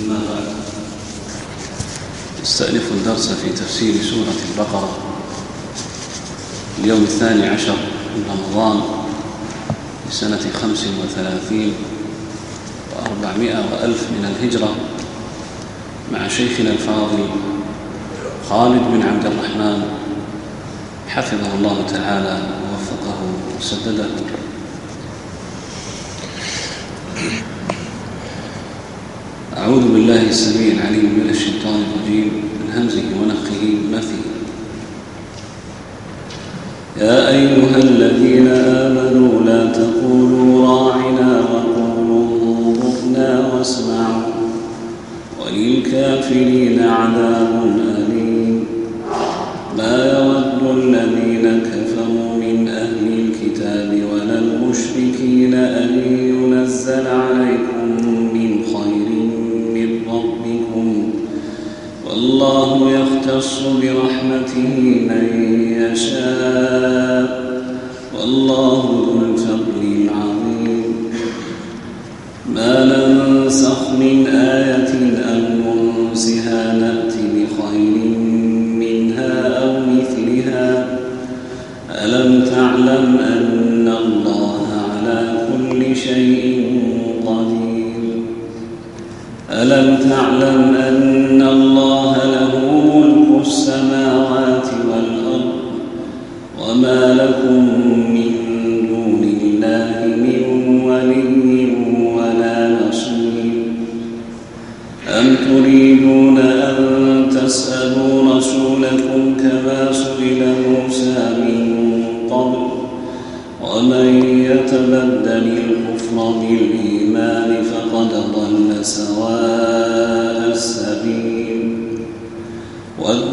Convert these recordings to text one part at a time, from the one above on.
أما بعد نستأنف الدرس في تفسير سورة البقرة اليوم الثاني عشر من رمضان لسنة خمس وثلاثين وأربعمائة وألف من الهجرة مع شيخنا الفاضل خالد بن عبد الرحمن. حفظه الله تعالى ووفقه وسدده. أعوذ بالله السميع العليم من الشيطان الرجيم من همزه ونفخه ونفثه يا أيها الذين آمنوا لا تقولوا راعنا وقولوا انظرنا واسمعوا وللكافرين عذاب أليم. يختص برحمته من يشاء. والله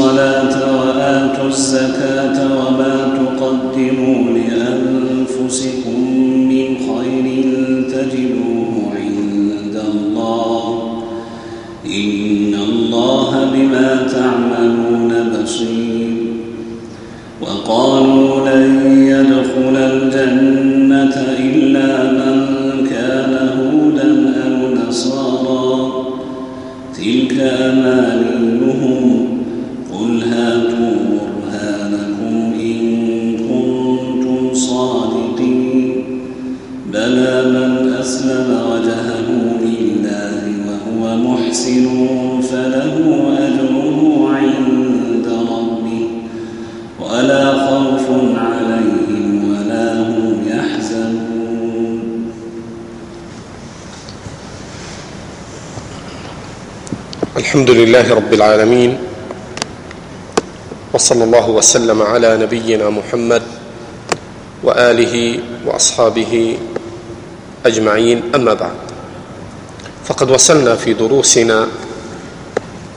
الصلاة وآتوا الزكاة. لله رب العالمين وصلى الله وسلم على نبينا محمد وآله وأصحابه أجمعين أما بعد. فقد وصلنا في دروسنا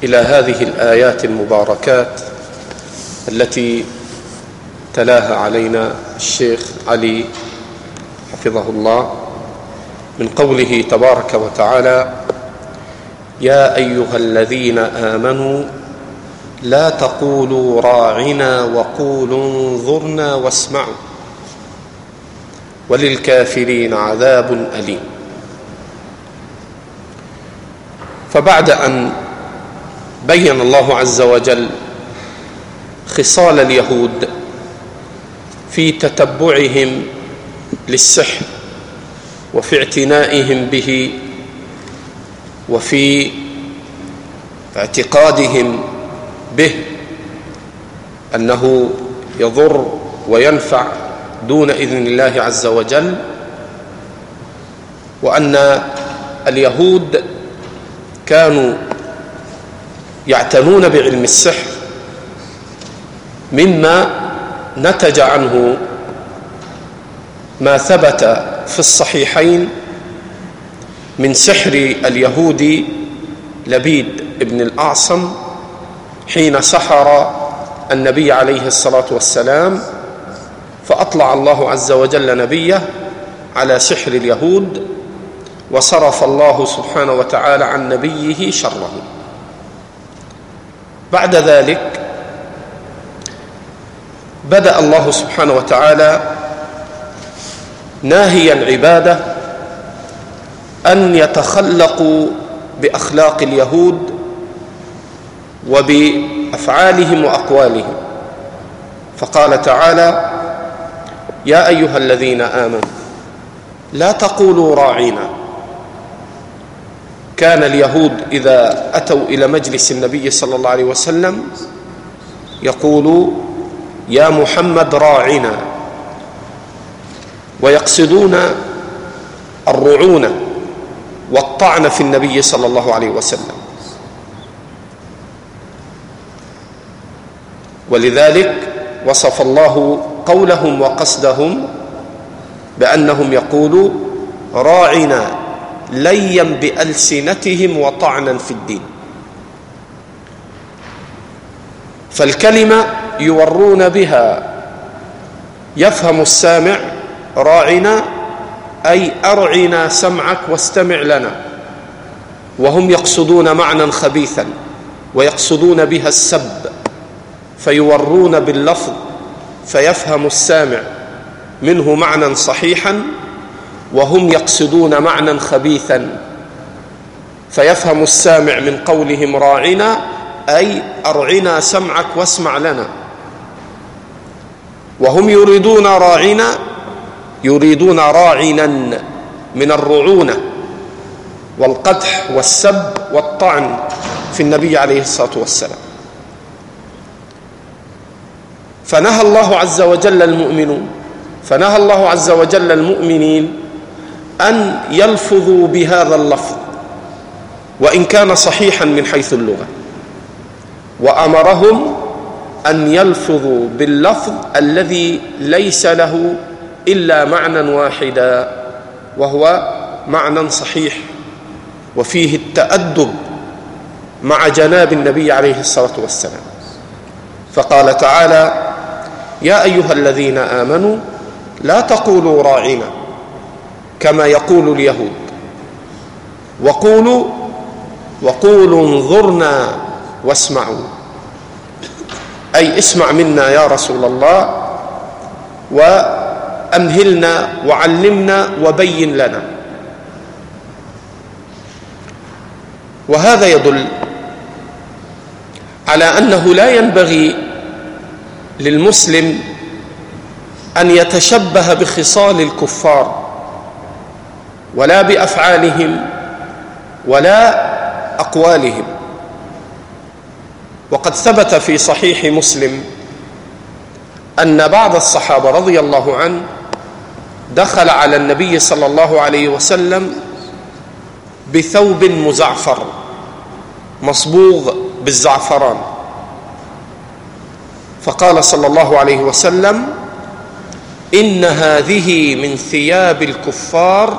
إلى هذه الآيات المباركات التي تلاها علينا الشيخ علي حفظه الله من قوله تبارك وتعالى يا أيها الذين آمنوا لا تقولوا راعنا وقولوا انظرنا واسمعوا وللكافرين عذاب أليم. فبعد أن بين الله عز وجل خصال اليهود في تتبعهم للسحر وفي اعتنائهم به وفي اعتقادهم به أنه يضر وينفع دون إذن الله عز وجل وأن اليهود كانوا يعتنون بعلم السحر مما نتج عنه ما ثبت في الصحيحين من سحر اليهودي لبيد بن الأعصم حين سحر النبي عليه الصلاة والسلام فأطلع الله عز وجل نبيه على سحر اليهود وصرف الله سبحانه وتعالى عن نبيه شره. بعد ذلك بدأ الله سبحانه وتعالى ناهي العبادة أن يتخلقوا بأخلاق اليهود وبأفعالهم وأقوالهم. فقال تعالى يا أيها الذين آمنوا لا تقولوا راعينا. كان اليهود إذا أتوا إلى مجلس النبي صلى الله عليه وسلم يقولوا يا محمد راعنا ويقصدون الرعونه والطعن في النبي صلى الله عليه وسلم. ولذلك وصف الله قولهم وقصدهم بأنهم يقولوا راعنا ليا بألسنتهم وطعنا في الدين. فالكلمة يورون بها يفهم السامع راعنا أي أرعنا سمعك واستمع لنا. وهم يقصدون معنى خبيثا ويقصدون بها السب فيورون باللفظ فيفهم السامع منه معنى صحيحا وهم يقصدون معنى خبيثا فيفهم السامع من قولهم راعنا أي أرعنا سمعك واسمع لنا. وهم يريدون راعنا يريدون راعنا من الرعونه والقدح والسب والطعن في النبي عليه الصلاة والسلام. فنهى الله عز وجل المؤمنون فنهى الله عز وجل المؤمنين أن يلفظوا بهذا اللفظ وإن كان صحيحا من حيث اللغة. وأمرهم أن يلفظوا باللفظ الذي ليس له إلا معنى واحدا وهو معنى صحيح وفيه التأدب مع جناب النبي عليه الصلاة والسلام. فقال تعالى يا أيها الذين آمنوا لا تقولوا راعنا كما يقول اليهود. وقولوا وقولوا انظرنا واسمعوا. أي اسمع منا يا رسول الله وامهلنا وعلمنا وبين لنا. وهذا يدل على أنه لا ينبغي للمسلم أن يتشبه بخصال الكفار ولا بأفعالهم ولا أقوالهم. وقد ثبت في صحيح مسلم أن بعض الصحابة رضي الله عنه دخل على النبي صلى الله عليه وسلم بثوب مزعفر مصبوغ بالزعفران. فقال صلى الله عليه وسلم إن هذه من ثياب الكفار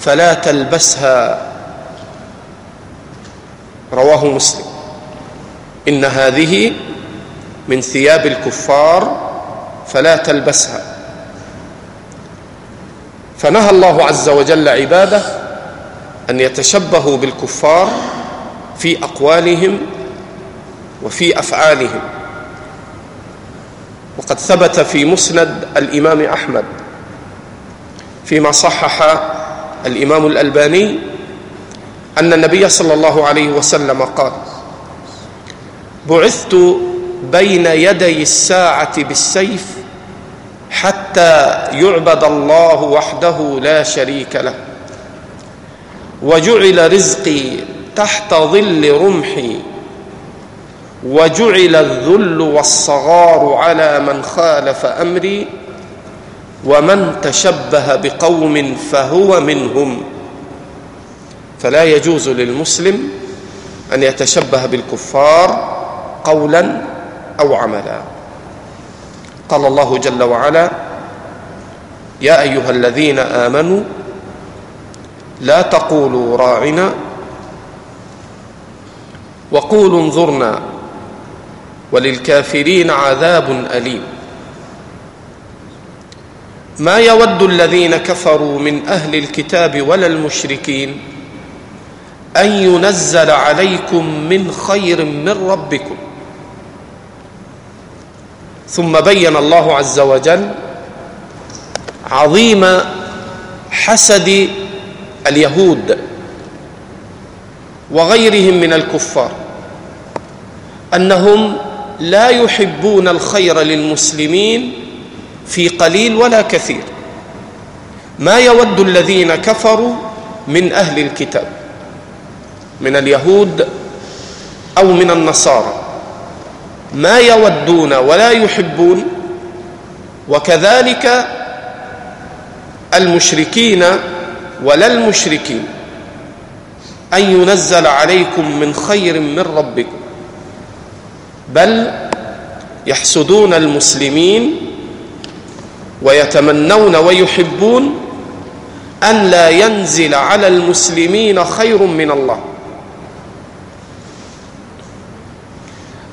فلا تلبسها. رواه مسلم. إن هذه من ثياب الكفار فلا تلبسها. فنهى الله عز وجل عباده أن يتشبهوا بالكفار في أقوالهم وفي أفعالهم. وقد ثبت في مسند الإمام أحمد فيما صحح الإمام الألباني أن النبي صلى الله عليه وسلم قال بعثت بين يدي الساعة بالسيف حتى يعبد الله وحده لا شريك له. وجعل رزقي تحت ظل رمحي. وجعل الذل والصغار على من خالف أمري. ومن تشبه بقوم فهو منهم. فلا يجوز للمسلم أن يتشبه بالكفار قولا أو عملا. قال الله جل وعلا يا أيها الذين آمنوا لا تقولوا راعنا وقولوا انظرنا وللكافرين عذاب أليم. ما يود الذين كفروا من أهل الكتاب ولا المشركين أن ينزل عليكم من خير من ربكم. ثم بين الله عز وجل عظيم حسد اليهود وغيرهم من الكفار أنهم لا يحبون الخير للمسلمين في قليل ولا كثير. ما يود الذين كفروا من أهل الكتاب من اليهود أو من النصارى ما يودون ولا يحبون وكذلك المشركين ولا المشركين. أن ينزل عليكم من خير من ربكم. بل يحسدون المسلمين ويتمنون ويحبون أن لا ينزل على المسلمين خير من الله.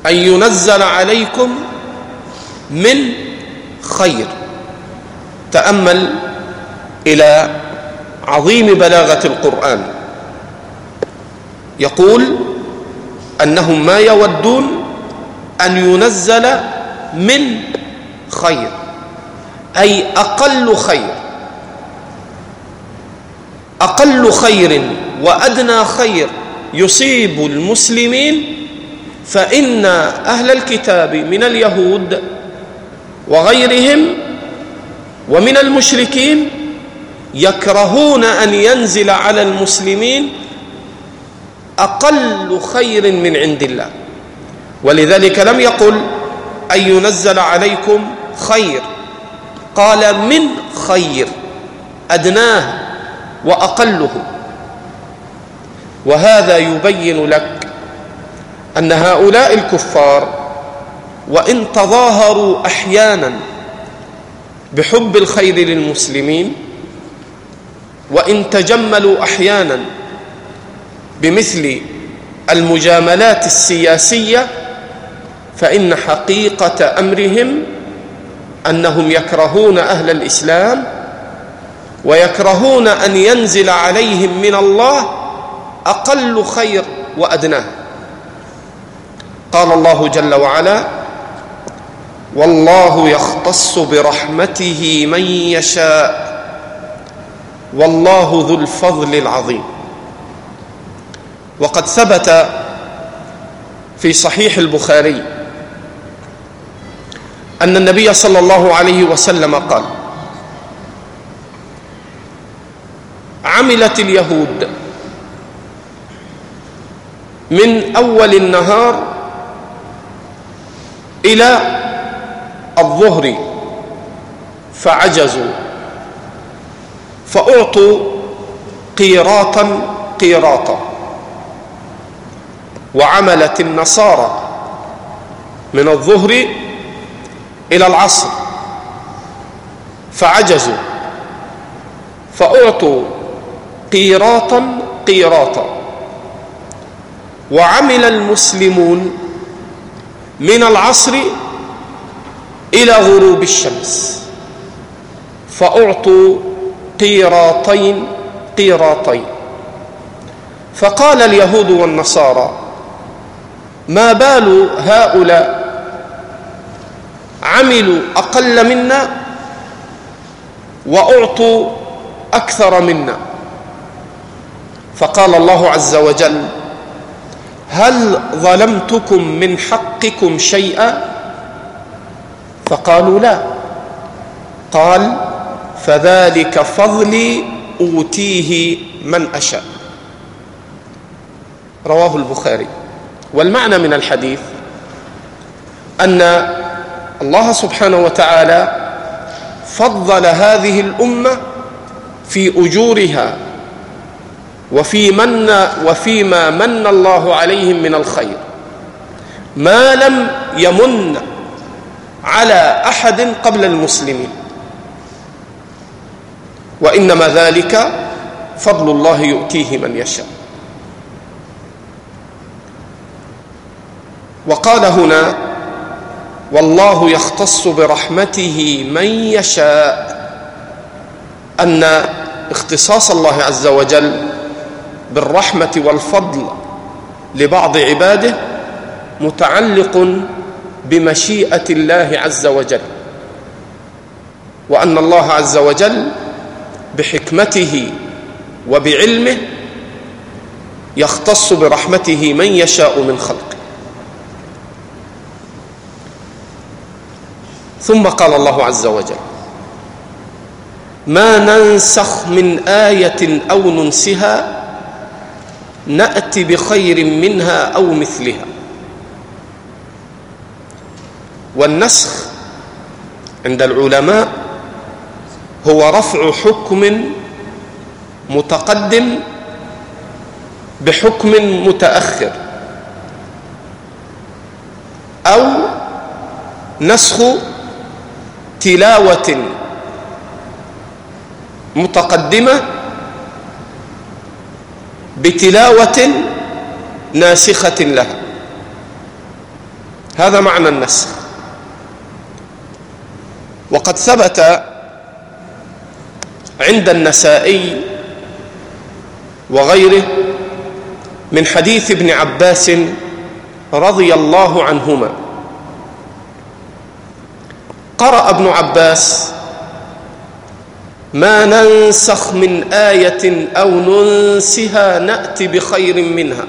أن ينزل عليكم من خير. تأمل إلى عظيم بلاغة القرآن. يقول أنهم ما يودون أن ينزل من خير أي أقل خير أقل خير وأدنى خير يصيب المسلمين فإن أهل الكتاب من اليهود وغيرهم ومن المشركين يكرهون أن ينزل على المسلمين أقل خير من عند الله. ولذلك لم يقل أن ينزل عليكم خير. قال من خير أدناه وأقله. وهذا يبين لك أن هؤلاء الكفار وإن تظاهروا أحيانا بحب الخير للمسلمين وإن تجملوا أحيانا بمثل المجاملات السياسية فإن حقيقة أمرهم أنهم يكرهون أهل الإسلام ويكرهون أن ينزل عليهم من الله أقل خير وأدناه. قال الله جل وعلا والله يختص برحمته من يشاء والله ذو الفضل العظيم. وقد ثبت في صحيح البخاري أن النبي صلى الله عليه وسلم قال عملت اليهود من أول النهار إلى الظهر فعجزوا فأعطوا قيراطا قيراطا وعملت النصارى من الظهر إلى العصر فعجزوا فأعطوا قيراطا قيراطا وعمل المسلمون من العصر إلى غروب الشمس. فأعطوا قيراطين قيراطين. فقال اليهود والنصارى ما بال هؤلاء؟ عملوا أقل منا وأعطوا أكثر منا. فقال الله عز وجل هل ظلمتكم من حقكم شيئا؟ فقالوا لا. قال فذلك فضلي أوتيه من أشاء. رواه البخاري. والمعنى من الحديث أن الله سبحانه وتعالى فضل هذه الأمة في أجورها وفي من وفيما من الله عليهم من الخير. ما لم يمن على أحد قبل المسلمين. وإنما ذلك فضل الله يؤتيه من يشاء. وقال هنا والله يختص برحمته من يشاء. أن اختصاص الله عز وجل بالرحمة والفضل لبعض عباده متعلق بمشيئة الله عز وجل. وأن الله عز وجل بحكمته وبعلمه يختص برحمته من يشاء من خلقه. ثم قال الله عز وجل ما ننسخ من آية أو ننسها نأتي بخير منها أو مثلها. والنسخ عند العلماء هو رفع حكم متقدم بحكم متأخر أو نسخ تلاوة متقدمة بتلاوة ناسخة لها. هذا معنى النسخ. وقد ثبت عند النسائي وغيره من حديث ابن عباس رضي الله عنهما. قرأ ابن عباس ما ننسخ من آية أو ننسها نأتي بخير منها.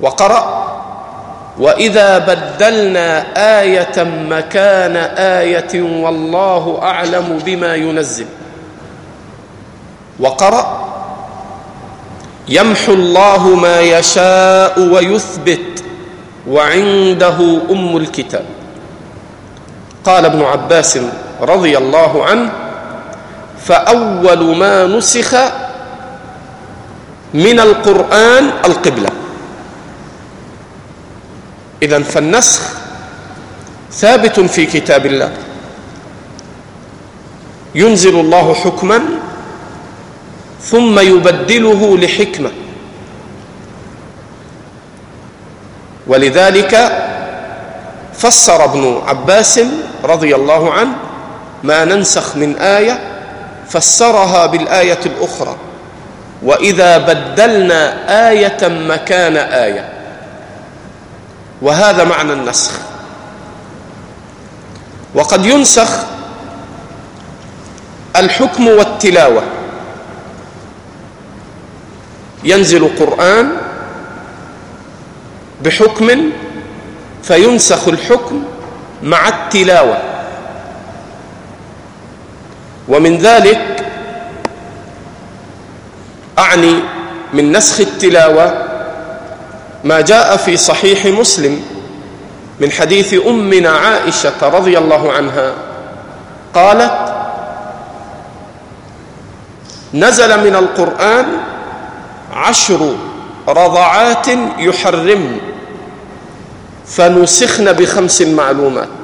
وقرأ وإذا بدلنا آية مكان آية والله أعلم بما ينزل. وقرأ يمحو الله ما يشاء ويثبت وعنده أم الكتاب. قال ابن عباس رضي الله عنه فأول ما نسخ من القرآن القبلة. إذا فالنسخ ثابت في كتاب الله. ينزل الله حكما ثم يبدله لحكمة. ولذلك فسر ابن عباس رضي الله عنه ما ننسخ من آية فسرها بالآية الأخرى. وإذا بدلنا آية مكان آية. وهذا معنى النسخ. وقد ينسخ الحكم والتلاوة. ينزل قرآن بحكم فينسخ الحكم مع التلاوة. ومن ذلك أعني من نسخ التلاوة ما جاء في صحيح مسلم من حديث أمنا عائشة رضي الله عنها قالت نزل من القرآن عشر رضعات يحرم فنسخن بخمس معلومات.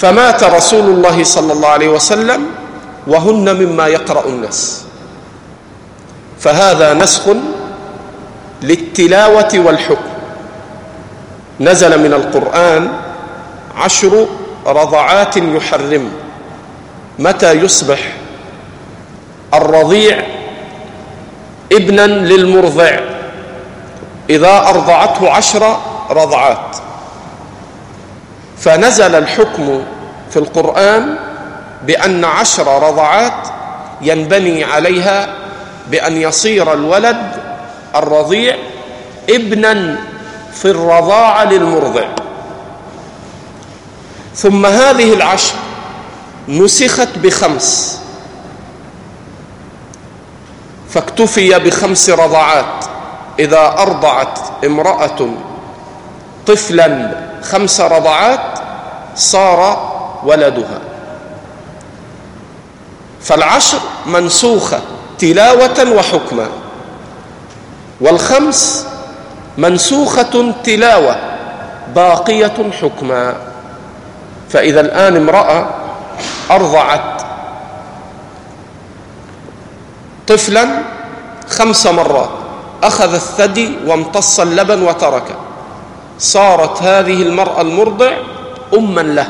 فمات رسول الله صلى الله عليه وسلم وهن مما يقرأ الناس. فهذا نسخ للتلاوة والحكم. نزل من القرآن عشر رضعات يحرم. متى يصبح؟ الرضيع ابنا للمرضع. إذا أرضعته عشر رضعات. فنزل الحكم في القرآن بأن عشر رضعات ينبني عليها بأن يصير الولد الرضيع ابنا في الرضاعة للمرضع. ثم هذه العشر نسخت بخمس. فاكتفي بخمس رضعات. إذا أرضعت امرأة طفلا خمس رضعات صار ولدها. فالعشر منسوخة تلاوة وحكما والخمس منسوخة تلاوة باقية حكما فإذا الآن امرأة أرضعت طفلا خمس مرات أخذ الثدي وامتص اللبن وتركه. صارت هذه المرأة المرضع أما له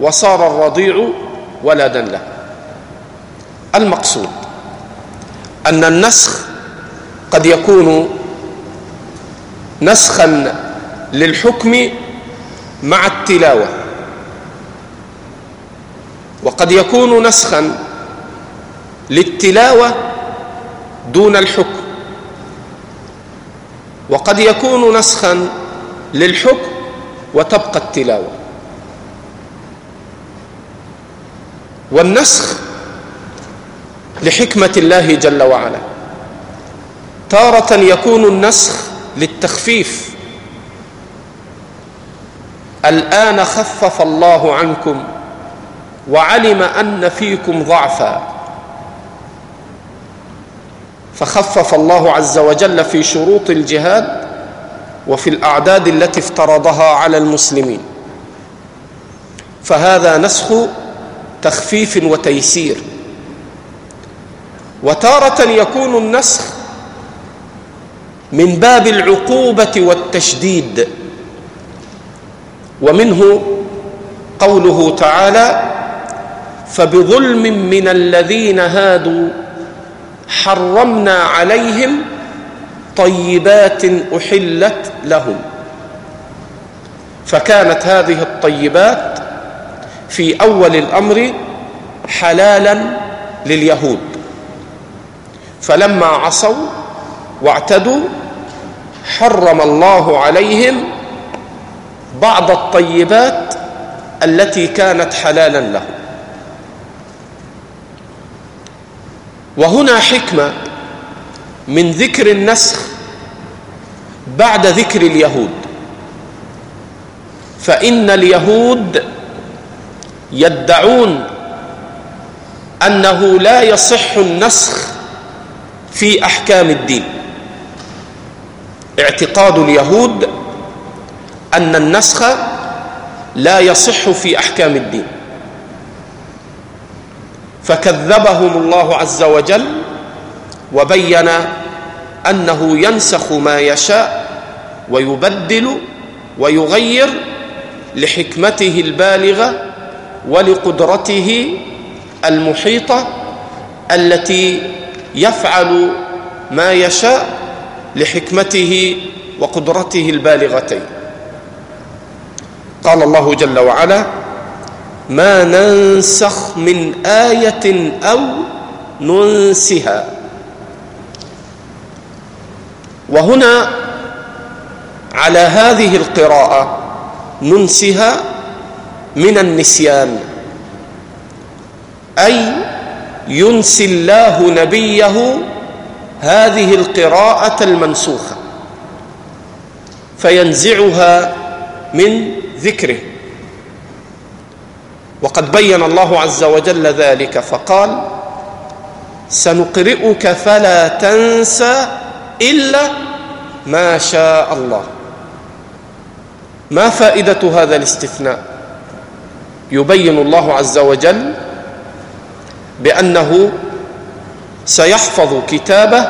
وصار الرضيع ولدا له. المقصود أن النسخ قد يكون نسخا للحكم مع التلاوة وقد يكون نسخا للتلاوة دون الحكم وقد يكون نسخا للحكم وتبقى التلاوة. والنسخ لحكمة الله جل وعلا. تارة يكون النسخ للتخفيف. الآن خفف الله عنكم وعلم أن فيكم ضعفا. فخفف الله عز وجل في شروط الجهاد وفي الأعداد التي افترضها على المسلمين. فهذا نسخ تخفيف وتيسير. وتارة يكون النسخ من باب العقوبة والتشديد. ومنه قوله تعالى فبظلم من الذين هادوا حرمنا عليهم طيبات أحلت لهم. فكانت هذه الطيبات في أول الأمر حلالا لليهود. فلما عصوا واعتدوا حرم الله عليهم بعض الطيبات التي كانت حلالا لهم. وهنا حكمة من ذكر النسخ بعد ذكر اليهود. فإن اليهود يدعون أنه لا يصح النسخ في أحكام الدين. اعتقاد اليهود أن النسخ لا يصح في أحكام الدين. فكذبهم الله عز وجل وبين أنه ينسخ ما يشاء ويبدل ويغير لحكمته البالغة ولقدرته المحيطة التي يفعل ما يشاء لحكمته وقدرته البالغتين. قال الله جل وعلا ما ننسخ من آية أو ننسها وهنا على هذه القراءة ننسها من النسيان. أي ينسي الله نبيه هذه القراءة المنسوخة فينزعها من ذكره. وقد بين الله عز وجل ذلك فقال سنقرئك فلا تنسى إلا ما شاء الله. ما فائدة هذا الاستثناء؟ يبين الله عز وجل بأنه سيحفظ كتابه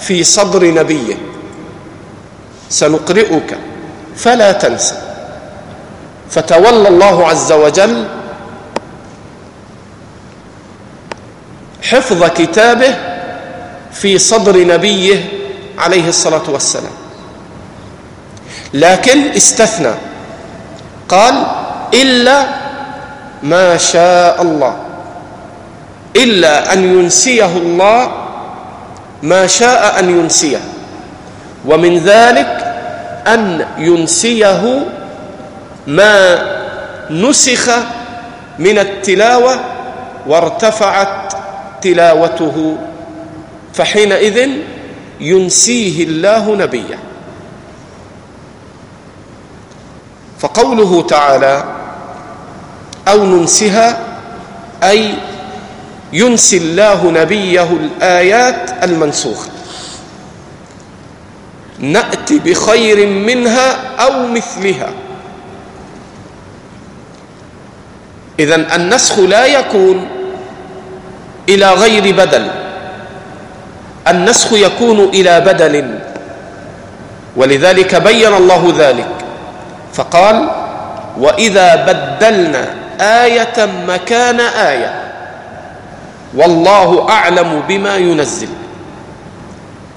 في صدر نبيه. سنقرئك فلا تنسى. فتولى الله عز وجل حفظ كتابه في صدر نبيه عليه الصلاة والسلام. لكن استثنى قال إلا ما شاء الله إلا أن ينسيه الله ما شاء أن ينسيه ومن ذلك أن ينسيه ما نسخ من التلاوة وارتفعت تلاوته فحينئذ ينسيه الله نبيه. فقوله تعالى أو ننسها أي ينسي الله نبيه الآيات المنسوخة. نأتي بخير منها أو مثلها. إذا النسخ لا يكون إلى غير بدل. النسخ يكون إلى بدل. ولذلك بين الله ذلك. فقال وإذا بدلنا آية مكان آية. والله أعلم بما ينزل.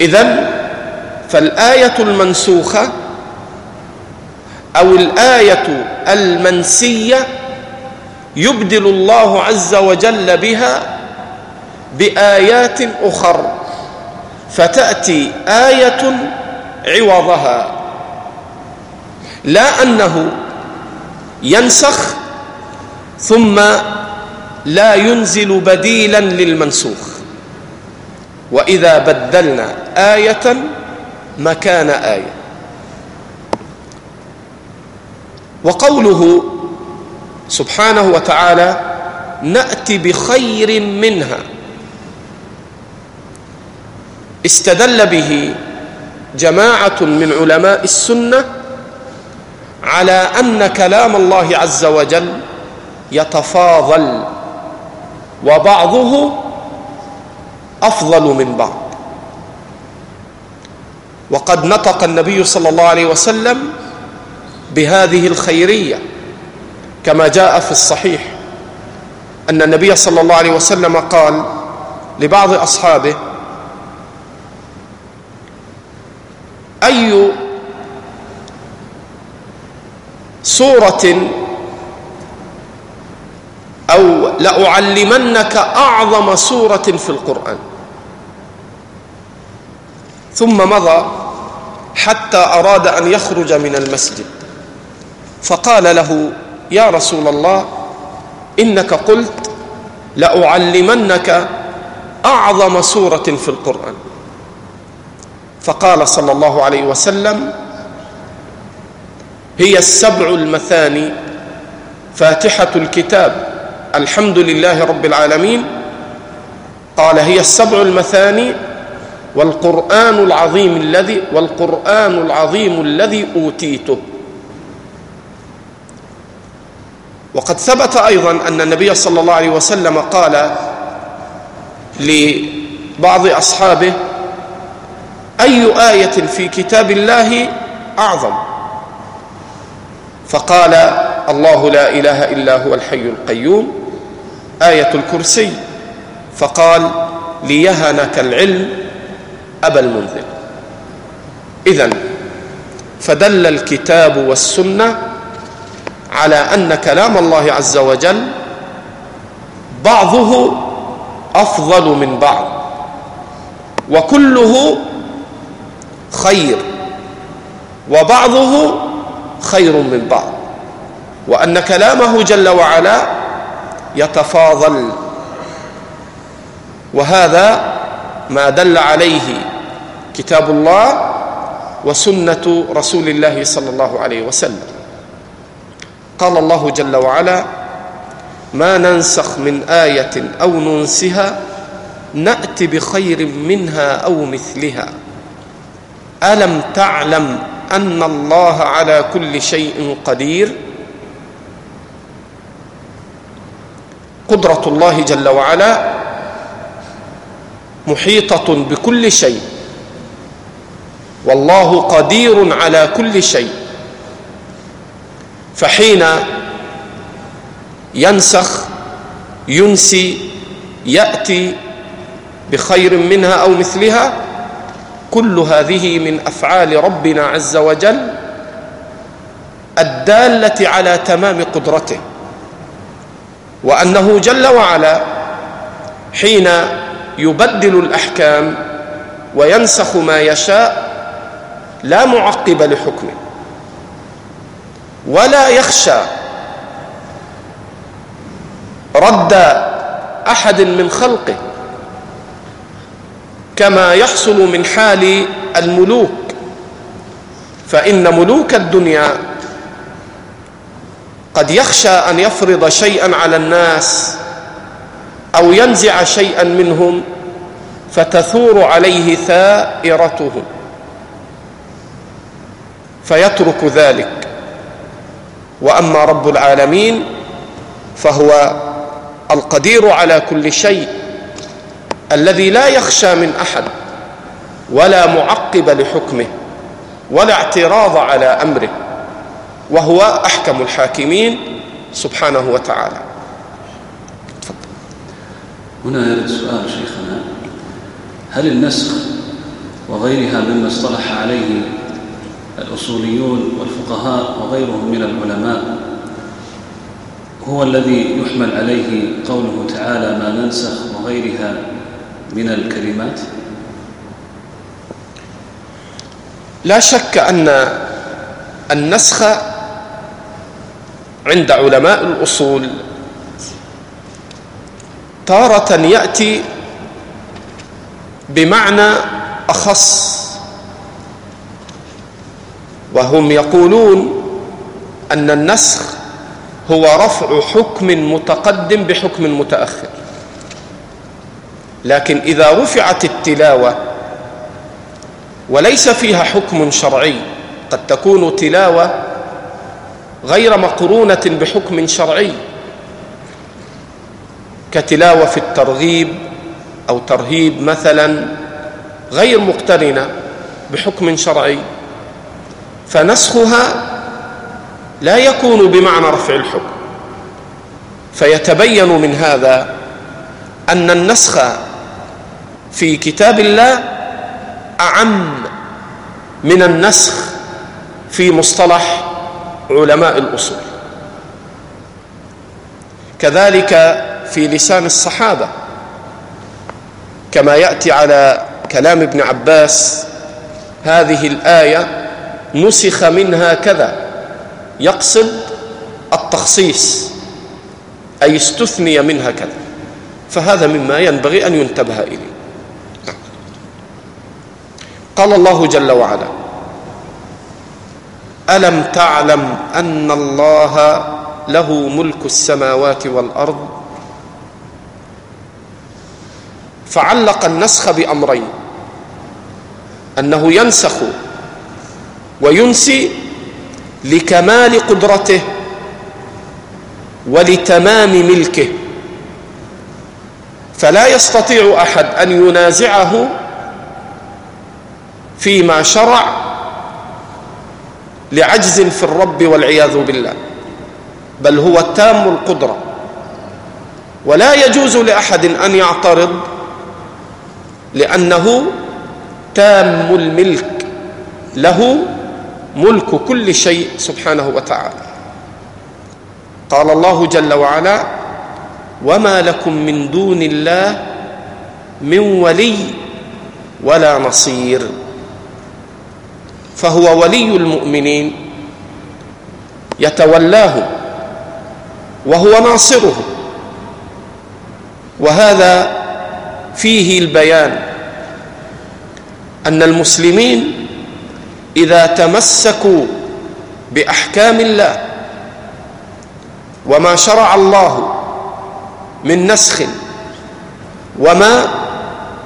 إذن فالآية المنسوخة أو الآية المنسية يبدل الله عز وجل بها بآيات أخر. فتأتي آية عوضها. لا أنه ينسخ ثم لا ينزل بديلا للمنسوخ. وإذا بدلنا آية مكان آية. وقوله سبحانه وتعالى نأتي بخير منها. استدل به جماعة من علماء السنة على أن كلام الله عز وجل يتفاضل وبعضه أفضل من بعض. وقد نطق النبي صلى الله عليه وسلم بهذه الخيرية كما جاء في الصحيح أن النبي صلى الله عليه وسلم قال لبعض أصحابه أي سورة أو لأعلمنك أعظم سورة في القرآن. ثم مضى حتى أراد أن يخرج من المسجد. فقال له يا رسول الله إنك قلت لأعلمنك أعظم سورة في القرآن. فقال صلى الله عليه وسلم هي السبع المثاني فاتحة الكتاب الحمد لله رب العالمين. قال هي السبع المثاني والقرآن العظيم الذي والقرآن العظيم الذي أوتيته. وقد ثبت أيضا أن النبي صلى الله عليه وسلم قال لبعض أصحابه أي آية في كتاب الله أعظم؟ فقال الله لا إله إلا هو الحي القيوم آية الكرسي. فقال ليهنك العلم أبا المنذر. إذن فدل الكتاب والسنة على أن كلام الله عز وجل بعضه أفضل من بعض وكله خير وبعضه خير من بعض وأن كلامه جل وعلا يتفاضل. وهذا ما دل عليه كتاب الله وسنة رسول الله صلى الله عليه وسلم. قال الله جل وعلا ما ننسخ من آية أو ننسها نأتي بخير منها أو مثلها. ألم تعلم أن الله على كل شيء قدير؟ قدرة الله جل وعلا محيطة بكل شيء. والله قدير على كل شيء. فحين ينسخ ينسي يأتي بخير منها أو مثلها كل هذه من أفعال ربنا عز وجل الدالة على تمام قدرته وأنه جل وعلا حين يبدل الأحكام وينسخ ما يشاء لا معقب لحكمه ولا يخشى رد أحد من خلقه كما يحصل من حال الملوك. فإن ملوك الدنيا قد يخشى أن يفرض شيئا على الناس أو ينزع شيئا منهم فتثور عليه ثائرتهم. فيترك ذلك. وأما رب العالمين فهو القدير على كل شيء. الذي لا يخشى من أحد ولا معقب لحكمه ولا اعتراض على أمره وهو أحكم الحاكمين سبحانه وتعالى. هنا يرد سؤال شيخنا. هل النسخ وغيرها مما اصطلح عليه الأصوليون والفقهاء وغيرهم من العلماء هو الذي يحمل عليه قوله تعالى ما ننسخ وغيرها من الكلمات؟ لا شك أن النسخ عند علماء الأصول تارة يأتي بمعنى أخص وهم يقولون أن النسخ هو رفع حكم متقدم بحكم متأخر. لكن إذا رفعت التلاوة وليس فيها حكم شرعي قد تكون تلاوة غير مقرونة بحكم شرعي كتلاوة في الترغيب أو ترهيب مثلا غير مقترنة بحكم شرعي فنسخها لا يكون بمعنى رفع الحكم. فيتبين من هذا أن النسخ في كتاب الله أعم من النسخ في مصطلح علماء الأصول. كذلك في لسان الصحابة كما يأتي على كلام ابن عباس هذه الآية نسخ منها كذا يقصد التخصيص أي استثني منها كذا فهذا مما ينبغي أن ينتبه إليه. قال الله جل وعلا ألم تعلم أن الله له ملك السماوات والأرض؟ فعلق النسخ بأمرين أنه ينسخ وينسي لكمال قدرته ولتمام ملكه فلا يستطيع أحد أن ينازعه فيما شرع لعجز في الرب والعياذ بالله. بل هو تام القدرة. ولا يجوز لأحد أن يعترض لأنه تام الملك. له ملك كل شيء سبحانه وتعالى. قال الله جل وعلا وما لكم من دون الله من ولي ولا نصير. فهو ولي المؤمنين يتولاه وهو ناصره. وهذا فيه البيان أن المسلمين إذا تمسكوا بأحكام الله وما شرع الله من نسخ وما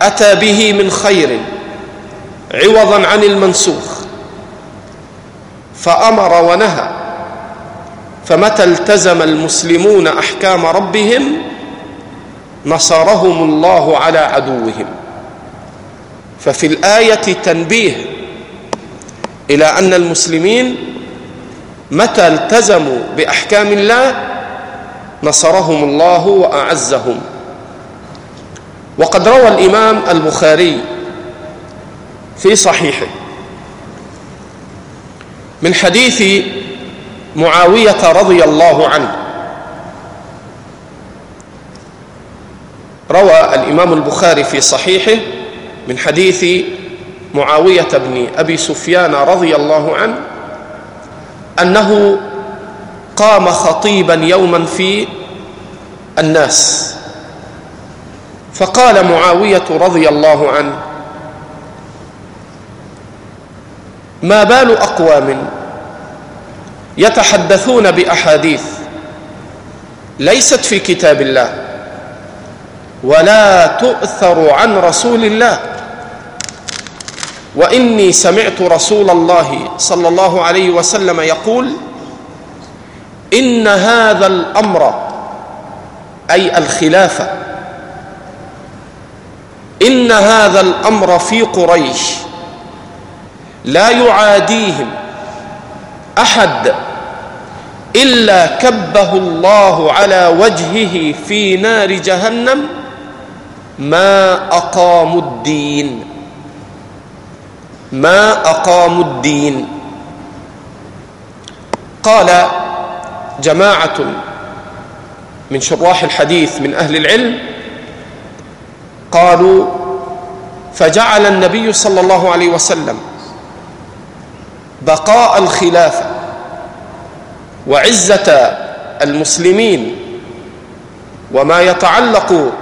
أتى به من خير عوضا عن المنسوخ فأمر ونهى. فمتى التزم المسلمون أحكام ربهم نصرهم الله على عدوهم. ففي الآية تنبيه إلى أن المسلمين متى التزموا بأحكام الله نصرهم الله وأعزهم. وقد روى الإمام البخاري في صحيحه من حديث معاوية رضي الله عنه. روى الإمام البخاري في صحيحه من حديث معاوية بن أبي سفيان رضي الله عنه أنه قام خطيبا يوما في الناس. فقال معاوية رضي الله عنه ما بال أقوام يتحدثون بأحاديث ليست في كتاب الله ولا تؤثر عن رسول الله وإني سمعت رسول الله صلى الله عليه وسلم يقول إن هذا الأمر أي الخلافة إن هذا الأمر في قريش لا يعاديهم أحد إلا كبه الله على وجهه في نار جهنم ما أقاموا الدين ما أقاموا الدين قال جماعة من شراح الحديث من أهل العلم قالوا فجعل النبي صلى الله عليه وسلم بقاء الخلافة وعزة المسلمين وما يتعلق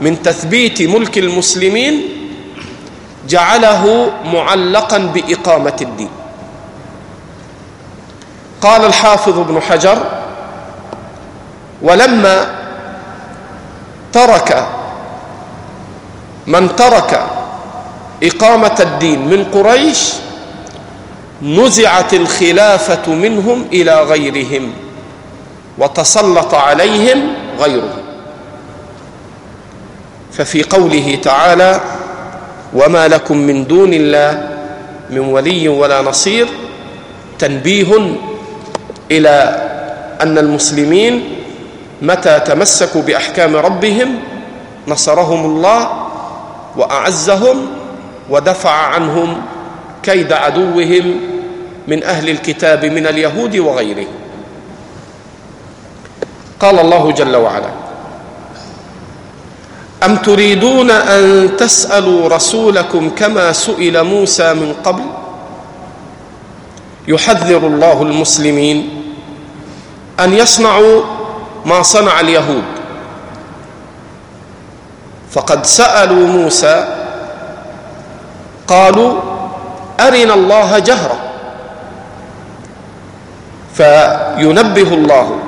من تثبيت ملك المسلمين جعله معلقا بإقامة الدين. قال الحافظ ابن حجر ولما ترك من ترك إقامة الدين من قريش نزعت الخلافة منهم إلى غيرهم وتسلط عليهم غيرهم. ففي قوله تعالى وما لكم من دون الله من ولي ولا نصير تنبيه إلى أن المسلمين متى تمسكوا بأحكام ربهم نصرهم الله وأعزهم ودفع عنهم كيد عدوهم من أهل الكتاب من اليهود وغيرهم قال الله جل وعلا أم تريدون أن تسألوا رسولكم كما سئل موسى من قبل؟ يحذر الله المسلمين أن يصنعوا ما صنع اليهود. فقد سألوا موسى قالوا أرنا الله جهرة. فينبه الله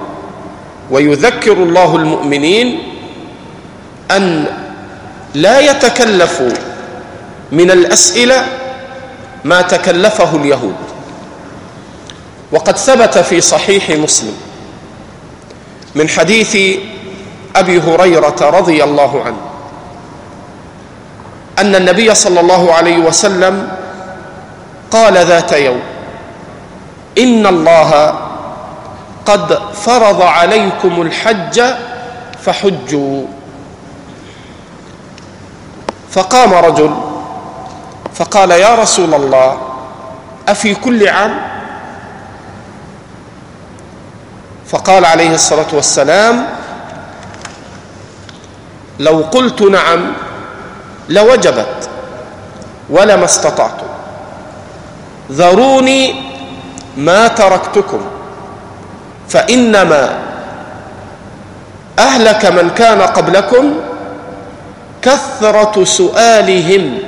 ويذكر الله المؤمنين أن لا يتكلفوا من الأسئلة ما تكلفه اليهود. وقد ثبت في صحيح مسلم من حديث أبي هريرة رضي الله عنه أن النبي صلى الله عليه وسلم قال ذات يوم إن الله قد فرض عليكم الحج فحجوا. فقام رجل فقال يا رسول الله أفي كل عام؟ فقال عليه الصلاة والسلام لو قلت نعم لوجبت ولما استطعت. ذروني ما تركتكم فإنما أهلك من كان قبلكم كثرة سؤالهم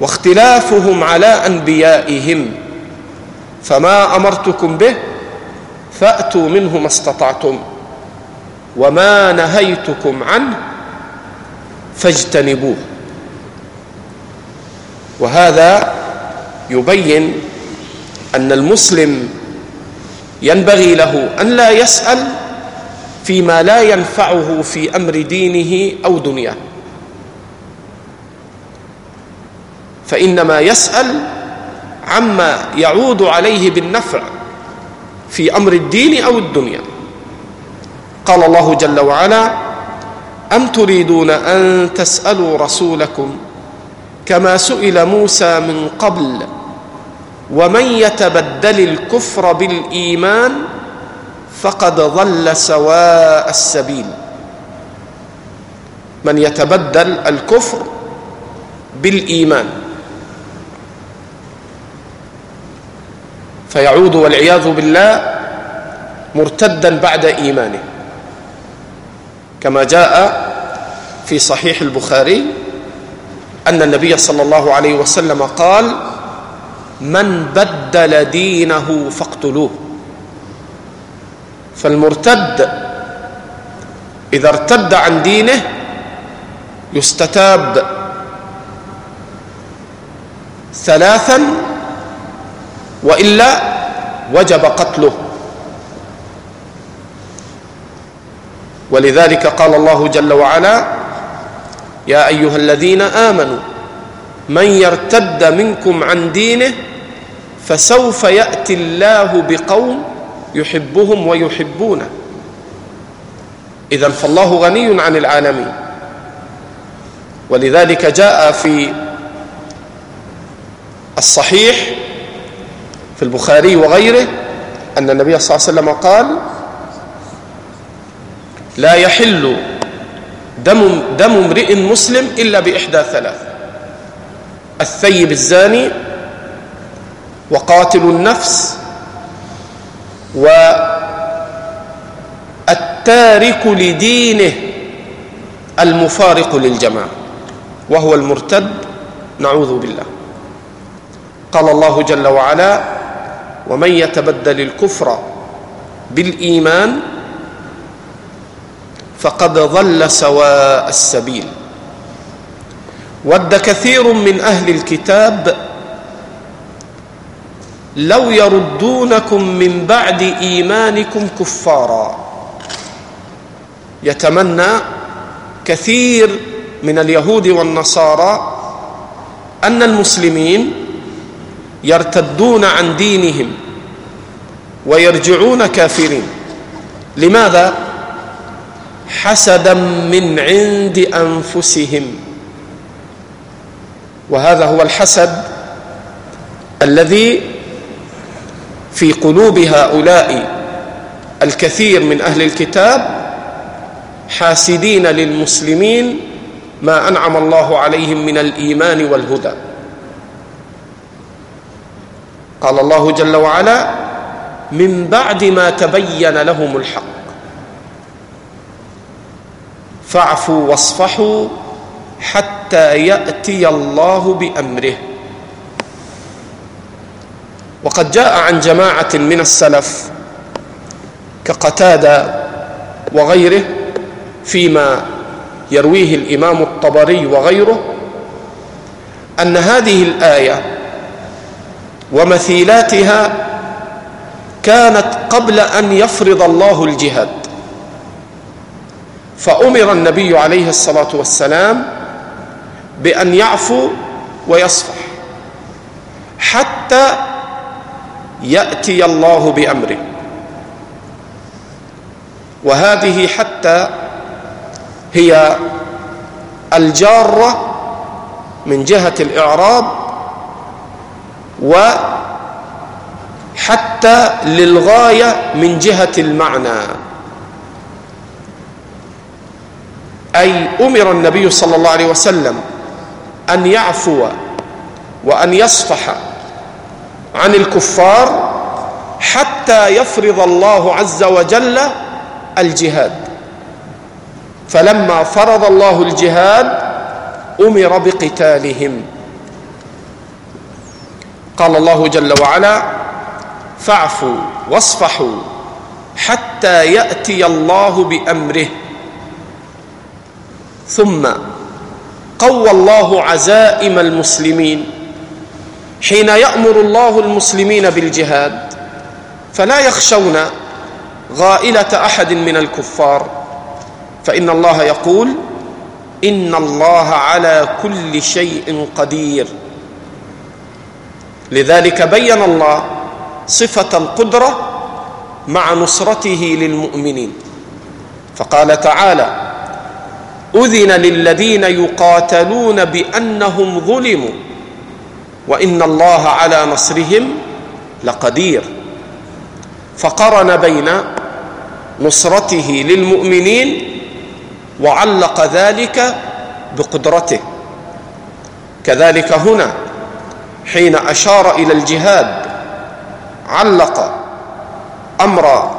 واختلافهم على أنبيائهم فما أمرتكم به فأتوا منه ما استطعتم وما نهيتكم عنه فاجتنبوه. وهذا يبين أن المسلم ينبغي له أن لا يسأل فيما لا ينفعه في أمر دينه أو دنياه. فإنما يسأل عما يعود عليه بالنفع في أمر الدين أو الدنيا. قال الله جل وعلا أم تريدون أن تسألوا رسولكم كما سئل موسى من قبل ومن يتبدل الكفر بالإيمان فقد ضل سواء السبيل. من يتبدل الكفر بالإيمان فيعود والعياذ بالله مرتدا بعد إيمانه كما جاء في صحيح البخاري أن النبي صلى الله عليه وسلم قال من بدل دينه فاقتلوه. فالمرتد إذا ارتد عن دينه يستتاب ثلاثا وإلا وجب قتله. ولذلك قال الله جل وعلا يا أيها الذين آمنوا من يرتد منكم عن دينه فسوف يأتي الله بقوم يحبهم ويحبونه. اذا فالله غني عن العالمين. ولذلك جاء في الصحيح في البخاري وغيره أن النبي صلى الله عليه وسلم قال لا يحل دم دم امرئ مسلم إلا بإحدى ثلاث. الثيب الزاني وقاتل النفس والتارك لدينه المفارق للجماعة وهو المرتد نعوذ بالله. قال الله جل وعلا ومن يتبدل الكفر بالإيمان فقد ضل سواء السبيل. ود كثير من أهل الكتاب لو يردونكم من بعد إيمانكم كفارا. يتمنى كثير من اليهود والنصارى أن المسلمين يرتدون عن دينهم ويرجعون كافرين. لماذا؟ حسدا من عند أنفسهم. وهذا هو الحسد الذي في قلوب هؤلاء الكثير من أهل الكتاب حاسدين للمسلمين ما أنعم الله عليهم من الإيمان والهدى. قال الله جل وعلا من بعد ما تبين لهم الحق فاعفوا واصفحوا حتى يأتي الله بأمره. وقد جاء عن جماعة من السلف كقتادة وغيره فيما يرويه الإمام الطبري وغيره أن هذه الآية ومثيلاتها كانت قبل أن يفرض الله الجهاد. فأمر النبي عليه الصلاة والسلام بأن يعفو ويصفح. حتى يأتي الله بأمره. وهذه حتى هي الجارة من جهة الإعراب وحتى للغاية من جهة المعنى. أي أمر النبي صلى الله عليه وسلم أن يعفو وأن يصفح عن الكفار حتى يفرض الله عز وجل الجهاد. فلما فرض الله الجهاد أمر بقتالهم. قال الله جل وعلا فاعفوا واصفحوا حتى يأتي الله بأمره. ثم قوى الله عزائم المسلمين حين يأمر الله المسلمين بالجهاد فلا يخشون غائلة أحد من الكفار. فإن الله يقول إن الله على كل شيء قدير. لذلك بين الله صفة القدرة مع نصرته للمؤمنين. فقال تعالى أذن للذين يقاتلون بأنهم ظلموا. وإن الله على نصرهم لقدير. فقرن بين نصرته للمؤمنين وعلق ذلك بقدرته. كذلك هنا حين أشار إلى الجهاد علق أمر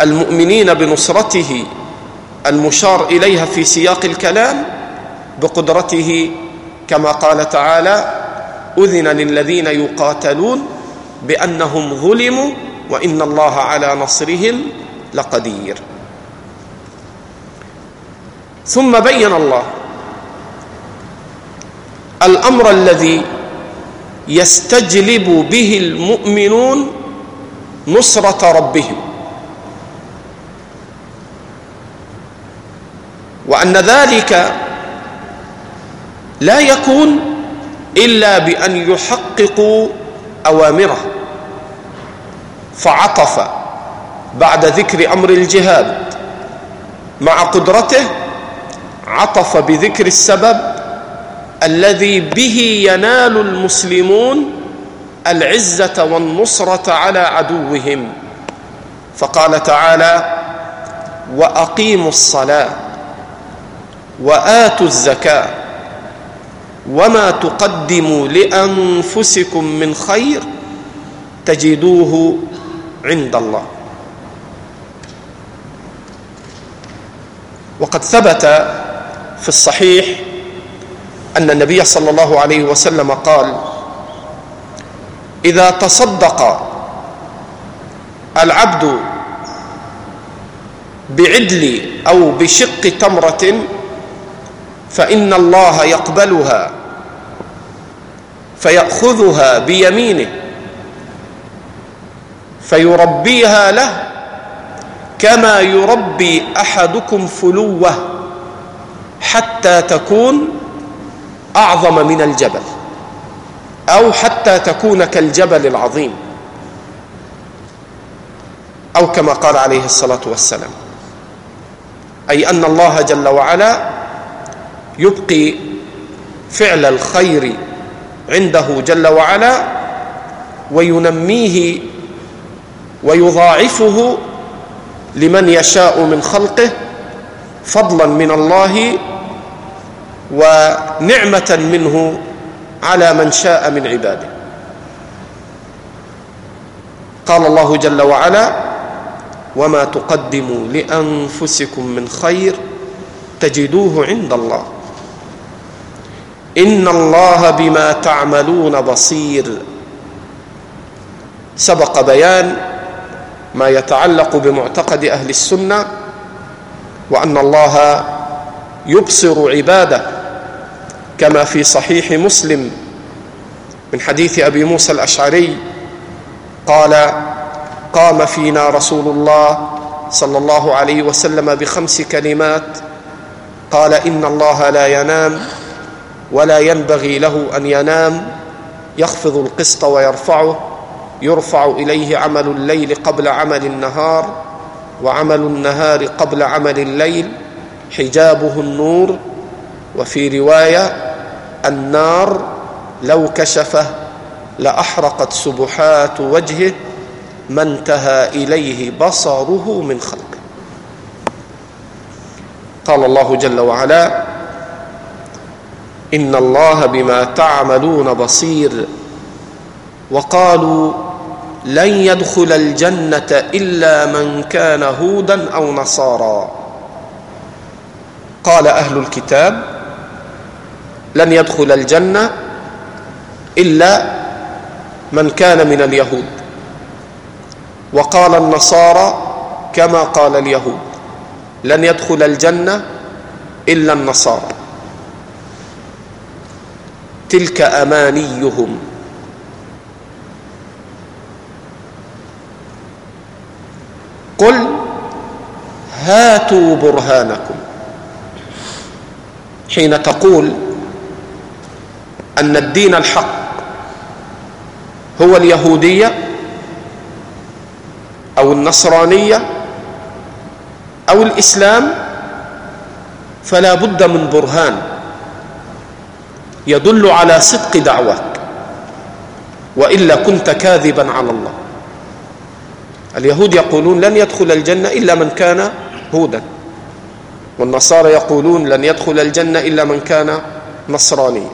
المؤمنين بنصرته المشار إليها في سياق الكلام بقدرته كما قال تعالى أذن للذين يقاتلون بأنهم ظلموا وإن الله على نصرهم لقدير. ثم بين الله الأمر الذي يستجلب به المؤمنون نصرة ربهم. وأن ذلك لا يكون إلا بأن يحققوا أوامره. فعطف بعد ذكر أمر الجهاد مع قدرته عطف بذكر السبب الذي به ينال المسلمون العزة والنصرة على عدوهم. فقال تعالى وأقيموا الصلاة. وآتوا الزكاة وما تقدموا لأنفسكم من خير تجدوه عند الله. وقد ثبت في الصحيح أن النبي صلى الله عليه وسلم قال إذا تصدق العبد بعدل أو بشق تمرة فإن الله يقبلها فيأخذها بيمينه فيربيها له كما يربي أحدكم فلوة حتى تكون أعظم من الجبل أو حتى تكون كالجبل العظيم أو كما قال عليه الصلاة والسلام. أي أن الله جل وعلا يبقي فعل الخير عنده جل وعلا وينميه ويضاعفه لمن يشاء من خلقه فضلا من الله ونعمة منه على من شاء من عباده. قال الله جل وعلا وما تقدموا لأنفسكم من خير تجدوه عند الله. ان الله بما تعملون بصير. سبق بيان ما يتعلق بمعتقد أهل السنة وأن الله يبصر عباده كما في صحيح مسلم من حديث أبي موسى الأشعري قال قام فينا رسول الله صلى الله عليه وسلم بخمس كلمات قال ان الله لا ينام ولا ينبغي له أن ينام يخفض القسط ويرفعه يرفع إليه عمل الليل قبل عمل النهار وعمل النهار قبل عمل الليل حجابه النور. وفي رواية النار لو كشفه لأحرقت سبحات وجهه ما انتهى إليه بصره من خلقه. قال الله جل وعلا إن الله بما تعملون بصير. وقالوا لن يدخل الجنة إلا من كان هودا أو نصارى قال أهل الكتاب لن يدخل الجنة إلا من كان من اليهود. وقال النصارى كما قال اليهود لن يدخل الجنة إلا النصارى. تلك أمانيهم. قل هاتوا برهانكم. حين تقول أن الدين الحق هو اليهودية أو النصرانية أو الإسلام فلا بد من برهان. يدل على صدق دعواك. وإلا كنت كاذبا على الله. اليهود يقولون لن يدخل الجنة إلا من كان هودا. والنصارى يقولون لن يدخل الجنة إلا من كان نصرانيا.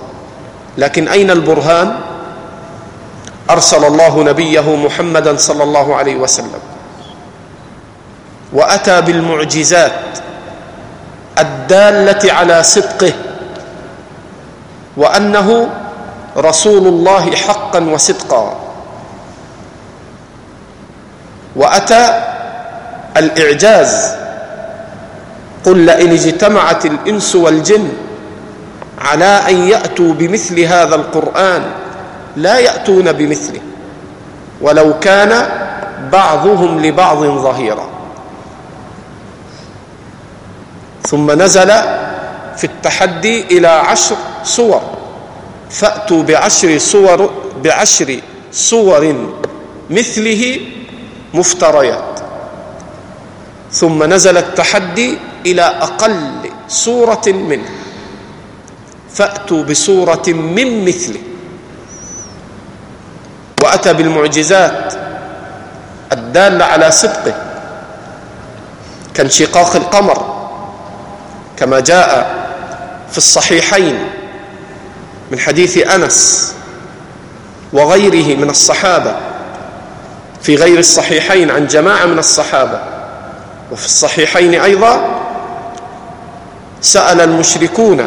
لكن أين البرهان؟ أرسل الله نبيه محمدا صلى الله عليه وسلم. وأتى بالمعجزات الدالة على صدقه وأنه رسول الله حقا وصدقا. وأتى الإعجاز قل لئن اجتمعت الإنس والجن على أن يأتوا بمثل هذا القرآن لا يأتون بمثله ولو كان بعضهم لبعض ظهيرا. ثم نزل في التحدي إلى عشر صور. فأتوا بعشر صور بعشر صور مثله مفتريات. ثم نزل التحدي إلى أقل صورة منه. فأتوا بصورة من مثله. وأتى بالمعجزات الدالة على صدقه. كانشقاق القمر. كما جاء في الصحيحين من حديث أنس وغيره من الصحابة في غير الصحيحين عن جماعة من الصحابة. وفي الصحيحين أيضا سأل المشركون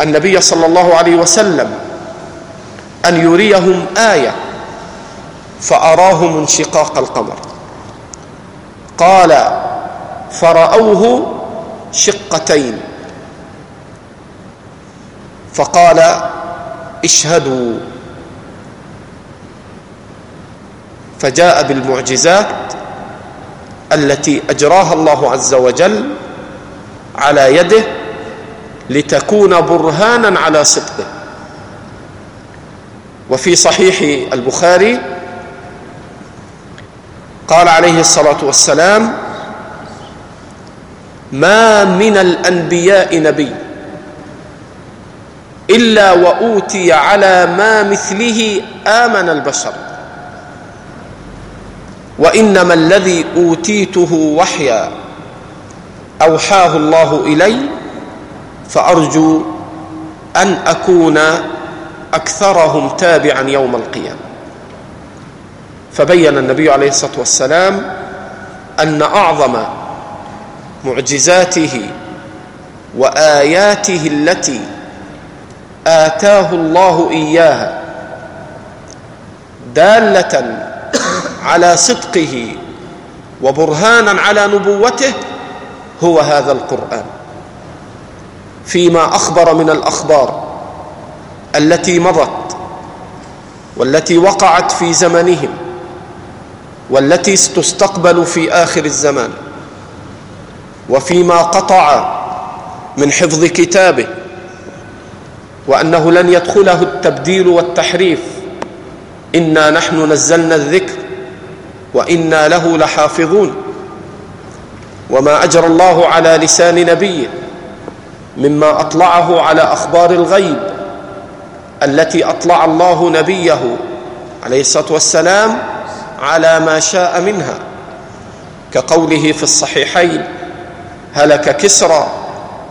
النبي صلى الله عليه وسلم أن يريهم آية فأراهم انشقاق القمر قال فرأوه شقتين فقال اشهدوا. فجاء بالمعجزات التي أجراها الله عز وجل على يده لتكون برهانا على صدقه. وفي صحيح البخاري قال عليه الصلاة والسلام ما من الأنبياء نبي إلا وأوتي على ما مثله آمن البشر. وإنما الذي أوتيته وحيا أوحاه الله إلي فأرجو أن أكون أكثرهم تابعا يوم القيامة. فبين النبي عليه الصلاة والسلام أن أعظم معجزاته وآياته التي آتاه الله إياها دالة على صدقه وبرهانا على نبوته هو هذا القرآن. فيما أخبر من الأخبار التي مضت والتي وقعت في زمنهم والتي تستقبل في آخر الزمان وفيما قطع من حفظ كتابه وأنه لن يدخله التبديل والتحريف. إنا نحن نزلنا الذكر وإنا له لحافظون. وما اجرى الله على لسان نبيه مما أطلعه على أخبار الغيب التي أطلع الله نبيه عليه الصلاة والسلام على ما شاء منها. كقوله في الصحيحين هلك كسرى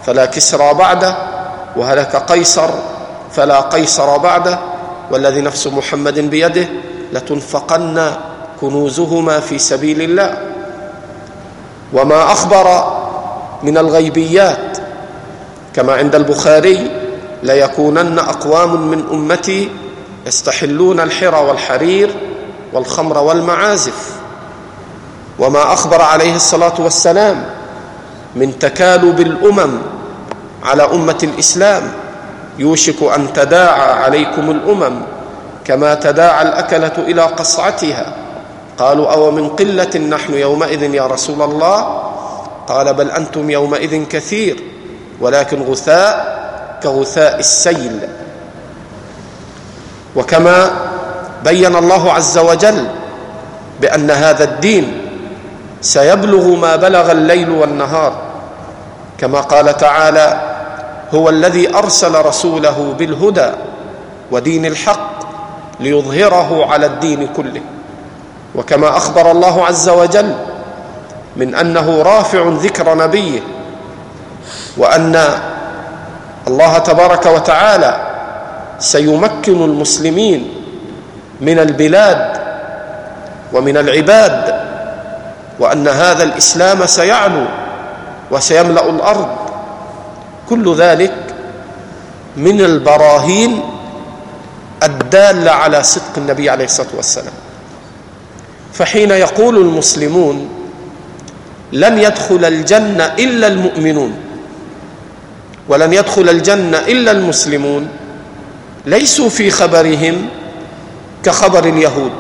فلا كسرى بعده. وهلك قيصر فلا قيصر بعده والذي نفس محمد بيده لتنفقن كنوزهما في سبيل الله. وما أخبر من الغيبيات كما عند البخاري ليكونن أقوام من أمتي يستحلون الحرى والحرير والخمر والمعازف. وما أخبر عليه الصلاة والسلام من تكالب الأمم على أمة الإسلام. يوشك أن تداعى عليكم الأمم كما تداعى الأكلة إلى قصعتها. قالوا أو من قلة نحن يومئذ يا رسول الله؟ قال بل أنتم يومئذ كثير ولكن غثاء كغثاء السيل. وكما بين الله عز وجل بأن هذا الدين سيبلغ ما بلغ الليل والنهار. كما قال تعالى هو الذي أرسل رسوله بالهدى ودين الحق ليظهره على الدين كله. وكما أخبر الله عز وجل من أنه رافع ذكر نبيه وأن الله تبارك وتعالى سيمكن المسلمين من البلاد ومن العباد وأن هذا الإسلام سيعلو وسيملأ الأرض كل ذلك من البراهين الدالة على صدق النبي عليه الصلاة والسلام. فحين يقول المسلمون لن يدخل الجنة إلا المؤمنون ولن يدخل الجنة إلا المسلمون ليسوا في خبرهم كخبر اليهود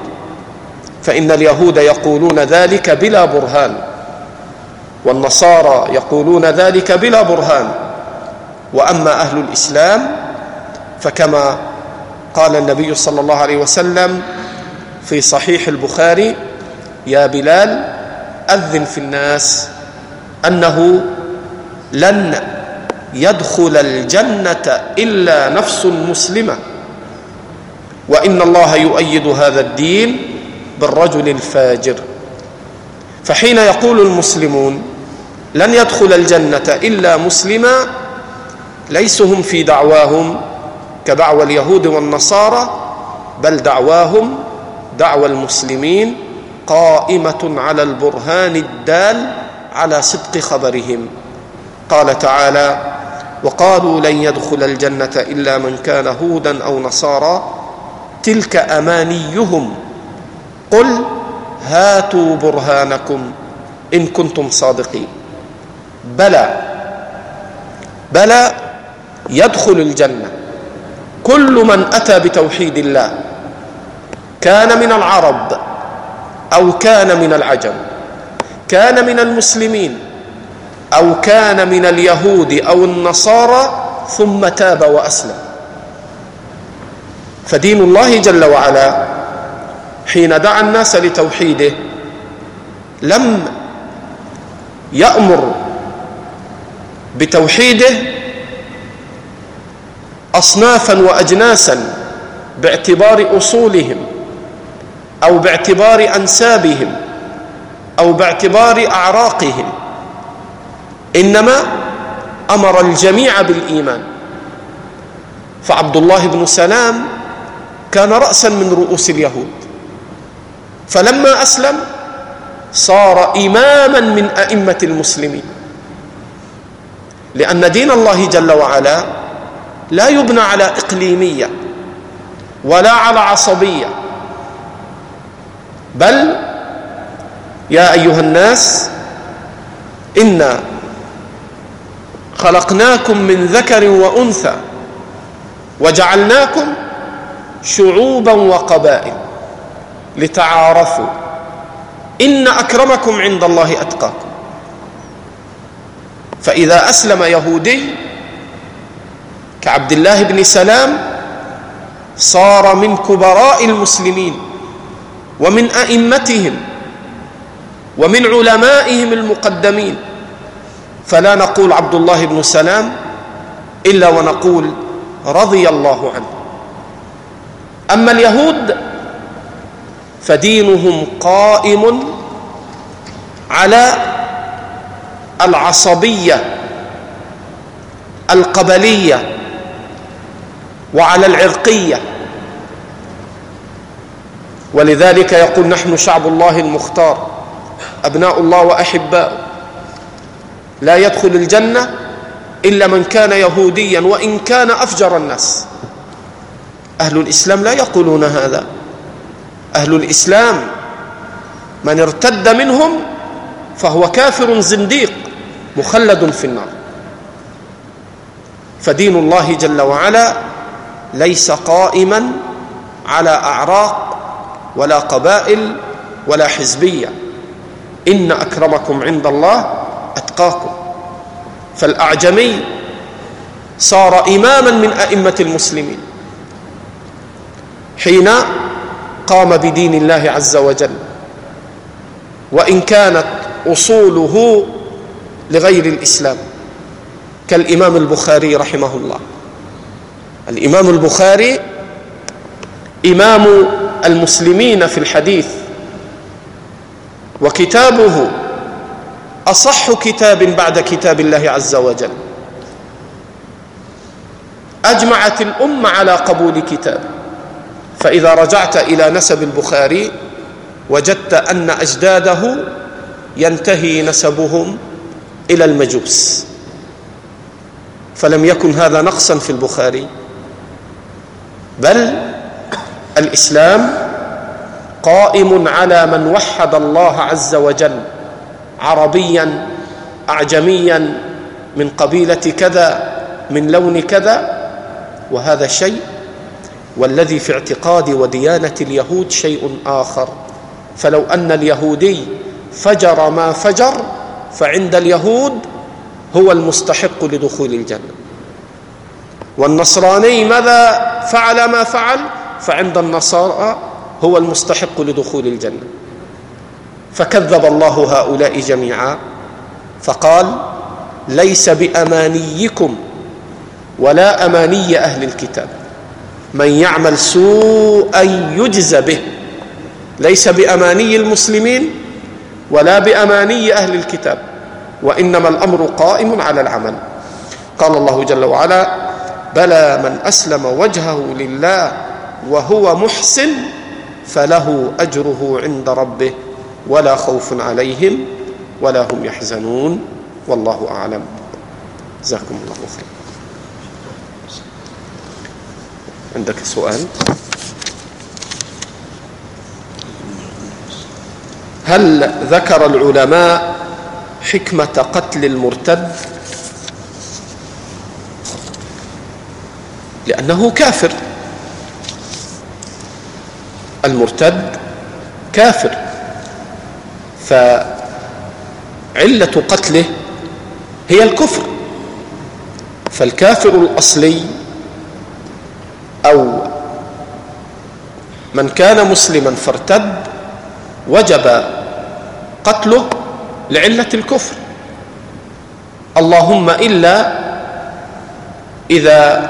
فإن اليهود يقولون ذلك بلا برهان والنصارى يقولون ذلك بلا برهان. وأما أهل الإسلام فكما قال النبي صلى الله عليه وسلم في صحيح البخاري يا بلال أذن في الناس أنه لن يدخل الجنة إلا نفس مسلمة وإن الله يؤيد هذا الدين بالرجل الفاجر. فحين يقول المسلمون لن يدخل الجنة إلا مسلما ليسوا هم في دعواهم كدعوى اليهود والنصارى بل دعواهم دعوى المسلمين قائمة على البرهان الدال على صدق خبرهم. قال تعالى وقالوا لن يدخل الجنة إلا من كان هودا أو نصارى. تلك أمانيهم. قل هاتوا برهانكم إن كنتم صادقين. بلى بلى يدخل الجنة. كل من أتى بتوحيد الله كان من العرب أو كان من العجم كان من المسلمين أو كان من اليهود أو النصارى ثم تاب وأسلم. فدين الله جل وعلا حين دعا الناس لتوحيده لم يأمر بتوحيده اصنافا واجناسا باعتبار أصولهم أو باعتبار أنسابهم أو باعتبار أعراقهم. إنما أمر الجميع بالإيمان. فعبد الله بن سلام كان راسا من رؤوس اليهود. فلما أسلم صار اماما من أئمة المسلمين. لأن دين الله جل وعلا لا يبنى على إقليمية ولا على عصبية. بل يا أيها الناس انا خلقناكم من ذكر وأنثى وجعلناكم شعوبا وقبائل لتعارفوا. إن أكرمكم عند الله أتقاكم. فإذا أسلم يهودي كعبد الله بن سلام صار من كبراء المسلمين ومن أئمتهم ومن علمائهم المقدمين. فلا نقول عبد الله بن سلام إلا ونقول رضي الله عنه. أما اليهود فدينهم قائم على العصبية القبلية وعلى العرقية. ولذلك يقول نحن شعب الله المختار أبناء الله وأحباؤه. لا يدخل الجنة إلا من كان يهوديا وإن كان أفجر الناس. أهل الإسلام لا يقولون هذا. أهل الإسلام من ارتد منهم فهو كافر زنديق مخلد في النار. فدين الله جل وعلا ليس قائما على أعراق ولا قبائل ولا حزبية. إن أكرمكم عند الله أتقاكم. فالأعجمي صار إماما من أئمة المسلمين حين قام بدين الله عز وجل. وإن كانت أصوله لغير الإسلام. كالإمام البخاري رحمه الله. الإمام البخاري إمام المسلمين في الحديث وكتابه أصح كتاب بعد كتاب الله عز وجل. أجمعت الأمة على قبول كتابه فإذا رجعت إلى نسب البخاري وجدت أن أجداده ينتهي نسبهم إلى المجوس. فلم يكن هذا نقصا في البخاري. بل الإسلام قائم على من وحد الله عز وجل عربيا اعجميا من قبيلة كذا من لون كذا. وهذا شيء والذي في اعتقاد وديانة اليهود شيء آخر. فلو أن اليهودي فجر ما فجر فعند اليهود هو المستحق لدخول الجنة. والنصراني ماذا فعل ما فعل؟ فعند النصارى هو المستحق لدخول الجنة. فكذب الله هؤلاء جميعا فقال ليس بأمانيكم ولا أماني أهل الكتاب. من يعمل سوءا يجز به. ليس بأماني المسلمين ولا بأماني أهل الكتاب وإنما الأمر قائم على العمل. قال الله جل وعلا بلى من أسلم وجهه لله وهو محسن فله أجره عند ربه ولا خوف عليهم ولا هم يحزنون والله أعلم. جزاكم الله خير. عندك سؤال؟ هل ذكر العلماء حكمة قتل المرتد؟ لأنه كافر. المرتد كافر. فعلة قتله هي الكفر. فالكافر الأصلي أو من كان مسلما فارتد وجب قتله لعلة الكفر. اللهم إلا إذا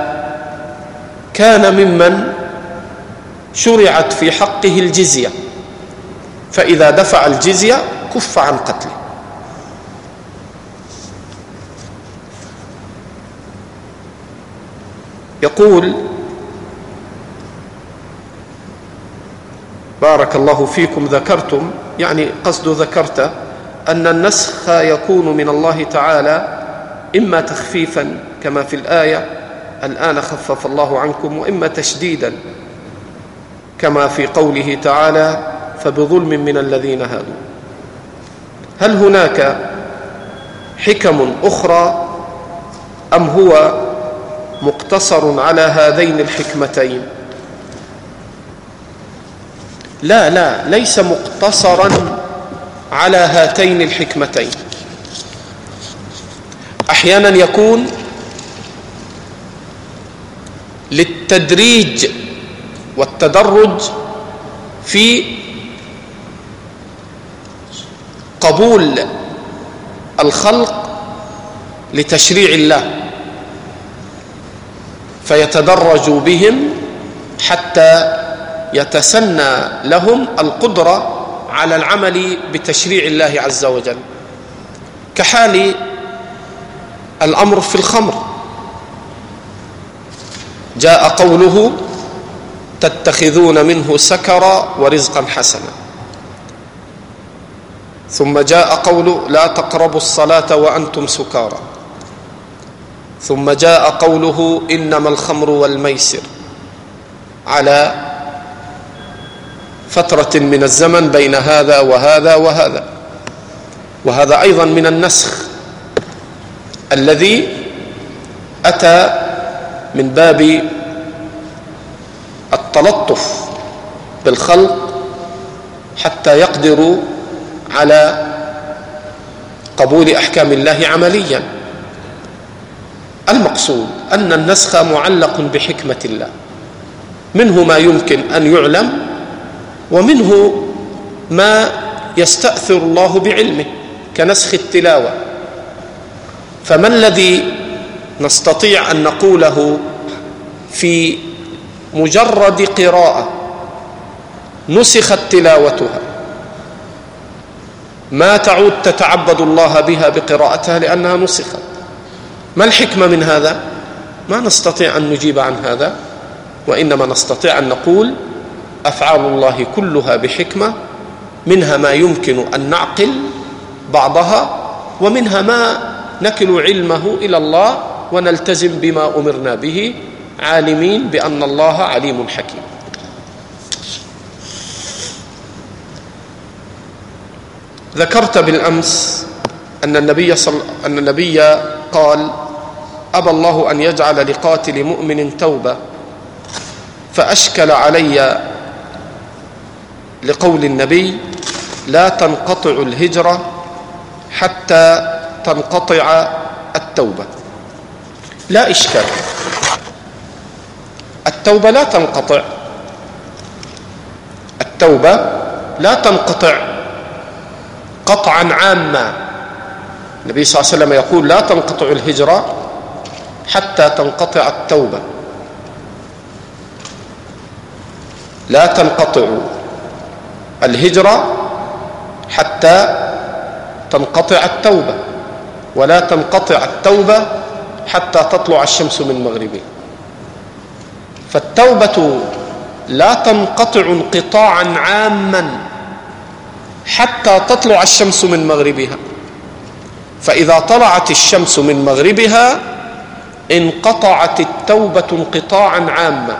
كان ممن شرعت في حقه الجزية فإذا دفع الجزية كف عن قتله. يقول بارك الله فيكم ذكرتم يعني قصد ذكرت أن النسخ يكون من الله تعالى إما تخفيفا كما في الآية الآن خفف الله عنكم وإما تشديدا كما في قوله تعالى فبظلم من الذين هادوا. هل هناك حكم أخرى أم هو مقتصر على هذين الحكمتين؟ لا لا ليس مقتصرا على هاتين الحكمتين. أحيانا يكون للتدريج والتدرج في قبول الخلق لتشريع الله فيتدرج بهم حتى يتسنى لهم القدرة على العمل بتشريع الله عز وجل. كحال الأمر في الخمر. جاء قوله تتخذون منه سكرا ورزقا حسنا. ثم جاء قول لا تقربوا الصلاة وأنتم سكارى. ثم جاء قوله إنما الخمر والميسر على فترة من الزمن بين هذا وهذا وهذا. وهذا أيضا من النسخ الذي أتى من باب التلطف بالخلق حتى يقدروا على قبول أحكام الله عمليا. المقصود أن النسخ معلق بحكمة الله. منه ما يمكن أن يعلم ومنه ما يستأثر الله بعلمه كنسخ التلاوة. فما الذي نستطيع أن نقوله في مجرد قراءة نسخت تلاوتها. ما تعود تتعبد الله بها بقراءتها لأنها نسخت. ما الحكمة من هذا؟ ما نستطيع أن نجيب عن هذا وإنما نستطيع أن نقول أفعال الله كلها بحكمة منها ما يمكن أن نعقل بعضها ومنها ما نكل علمه إلى الله ونلتزم بما أمرنا به عالمين بأن الله عليم حكيم. ذكرت بالأمس أن النبي صل... أن النبي قال أبى الله أن يجعل لقاتل مؤمن توبة فأشكل علي لقول النبي لا تنقطع الهجرة حتى تنقطع التوبة. لا إشكال. التوبة لا تنقطع. التوبة لا تنقطع. قطعا عاما. النبي صلى الله عليه وسلم يقول لا تنقطع الهجرة حتى تنقطع التوبة. لا تنقطع الهجرة حتى تنقطع التوبة. ولا تنقطع التوبة حتى تطلع الشمس من مغربها فالتوبة لا تنقطع انقطاعا عاما حتى تطلع الشمس من مغربها. فإذا طلعت الشمس من مغربها انقطعت التوبة انقطاعا عاما.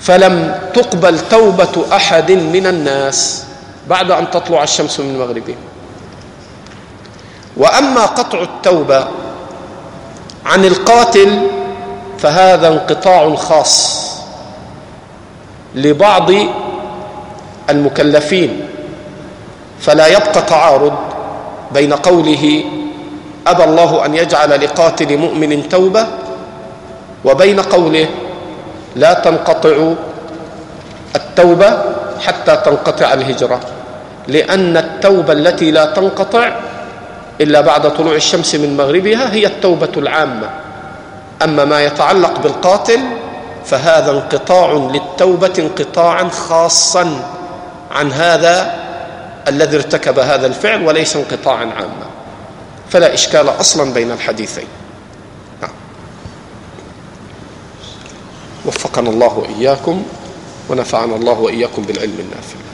فلم تقبل توبة أحد من الناس بعد أن تطلع الشمس من مغربها. وأما قطع التوبة عن القاتل فهذا انقطاع خاص لبعض المكلفين. فلا يبقى تعارض بين قوله أبى الله أن يجعل لقاتل مؤمن توبة وبين قوله لا تنقطع التوبة حتى تنقطع الهجرة. لأن التوبة التي لا تنقطع إلا بعد طلوع الشمس من مغربها هي التوبة العامة. أما ما يتعلق بالقاتل فهذا انقطاع للتوبة انقطاعا خاصا عن هذا الذي ارتكب هذا الفعل وليس انقطاعا عاما. فلا إشكال أصلا بين الحديثين. نعم. وفقنا الله وإياكم ونفعنا الله وإياكم بالعلم النافع.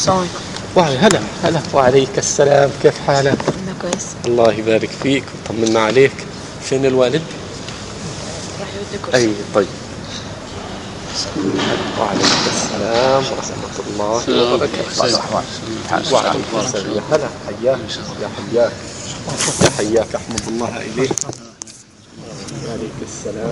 السلام عليكم هلا هلا. وعليك السلام. كيف حالك؟ أنا كويس. الله يبارك فيك وطمنا عليك. فين الوالد؟ راح يودي كرسي أي طيب. وعليك السلام ورحمة الله وبركاته. وعليكم السلام. يا هلا حياك. يا حياك. يا حياك أحمد الله إليك. وعليك السلام.